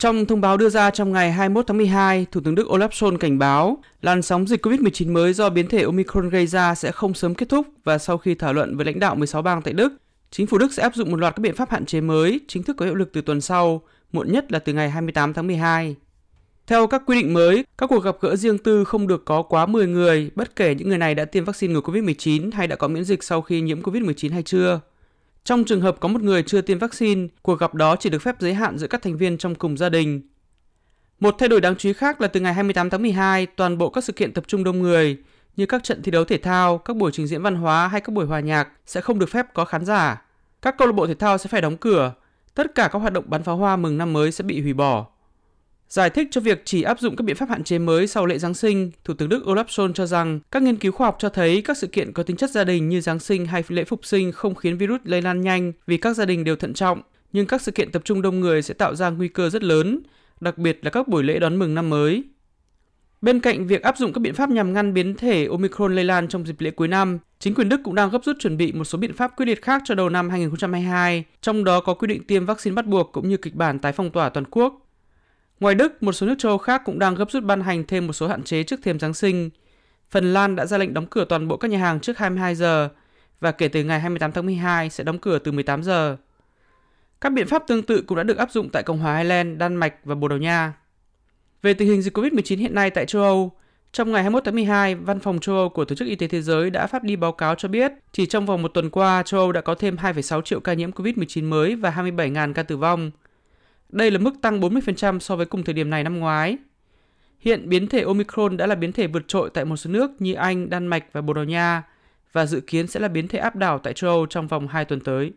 Trong thông báo đưa ra trong ngày 21 tháng 12, Thủ tướng Đức Olaf Scholz cảnh báo làn sóng dịch COVID-19 mới do biến thể Omicron gây ra sẽ không sớm kết thúc và sau khi thảo luận với lãnh đạo 16 bang tại Đức, chính phủ Đức sẽ áp dụng một loạt các biện pháp hạn chế mới chính thức có hiệu lực từ tuần sau, muộn nhất là từ ngày 28 tháng 12. Theo các quy định mới, các cuộc gặp gỡ riêng tư không được có quá 10 người, bất kể những người này đã tiêm vaccine ngừa COVID-19 hay đã có miễn dịch sau khi nhiễm COVID-19 hay chưa. Trong trường hợp có một người chưa tiêm vaccine, cuộc gặp đó chỉ được phép giới hạn giữa các thành viên trong cùng gia đình. Một thay đổi đáng chú ý khác là từ ngày 28 tháng 12, toàn bộ các sự kiện tập trung đông người như các trận thi đấu thể thao, các buổi trình diễn văn hóa hay các buổi hòa nhạc sẽ không được phép có khán giả. Các câu lạc bộ thể thao sẽ phải đóng cửa. Tất cả các hoạt động bắn pháo hoa mừng năm mới sẽ bị hủy bỏ. Giải thích cho việc chỉ áp dụng các biện pháp hạn chế mới sau lễ Giáng sinh, Thủ tướng Đức Olaf Scholz cho rằng các nghiên cứu khoa học cho thấy các sự kiện có tính chất gia đình như Giáng sinh hay lễ phục sinh không khiến virus lây lan nhanh vì các gia đình đều thận trọng, nhưng các sự kiện tập trung đông người sẽ tạo ra nguy cơ rất lớn, đặc biệt là các buổi lễ đón mừng năm mới. Bên cạnh việc áp dụng các biện pháp nhằm ngăn biến thể Omicron lây lan trong dịp lễ cuối năm, chính quyền Đức cũng đang gấp rút chuẩn bị một số biện pháp quyết liệt khác cho đầu năm 2022, trong đó có quy định tiêm vaccine bắt buộc cũng như kịch bản tái phong tỏa toàn quốc. Ngoài Đức, một số nước châu Âu khác cũng đang gấp rút ban hành thêm một số hạn chế trước thềm Giáng sinh. Phần Lan đã ra lệnh đóng cửa toàn bộ các nhà hàng trước 22 giờ và kể từ ngày 28 tháng 12 sẽ đóng cửa từ 18 giờ. Các biện pháp tương tự cũng đã được áp dụng tại Cộng hòa Ireland, Đan Mạch và Bồ Đào Nha. Về tình hình dịch COVID-19 hiện nay tại châu Âu, trong ngày 21 tháng 12, Văn phòng châu Âu của Tổ chức Y tế Thế giới đã phát đi báo cáo cho biết chỉ trong vòng một tuần qua, châu Âu đã có thêm 2,6 triệu ca nhiễm COVID-19 mới và 27.000 ca tử vong. Đây là mức tăng 40% so với cùng thời điểm này năm ngoái. Hiện biến thể Omicron đã là biến thể vượt trội tại một số nước như Anh, Đan Mạch và Bồ Đào Nha và dự kiến sẽ là biến thể áp đảo tại châu Âu trong vòng 2 tuần tới.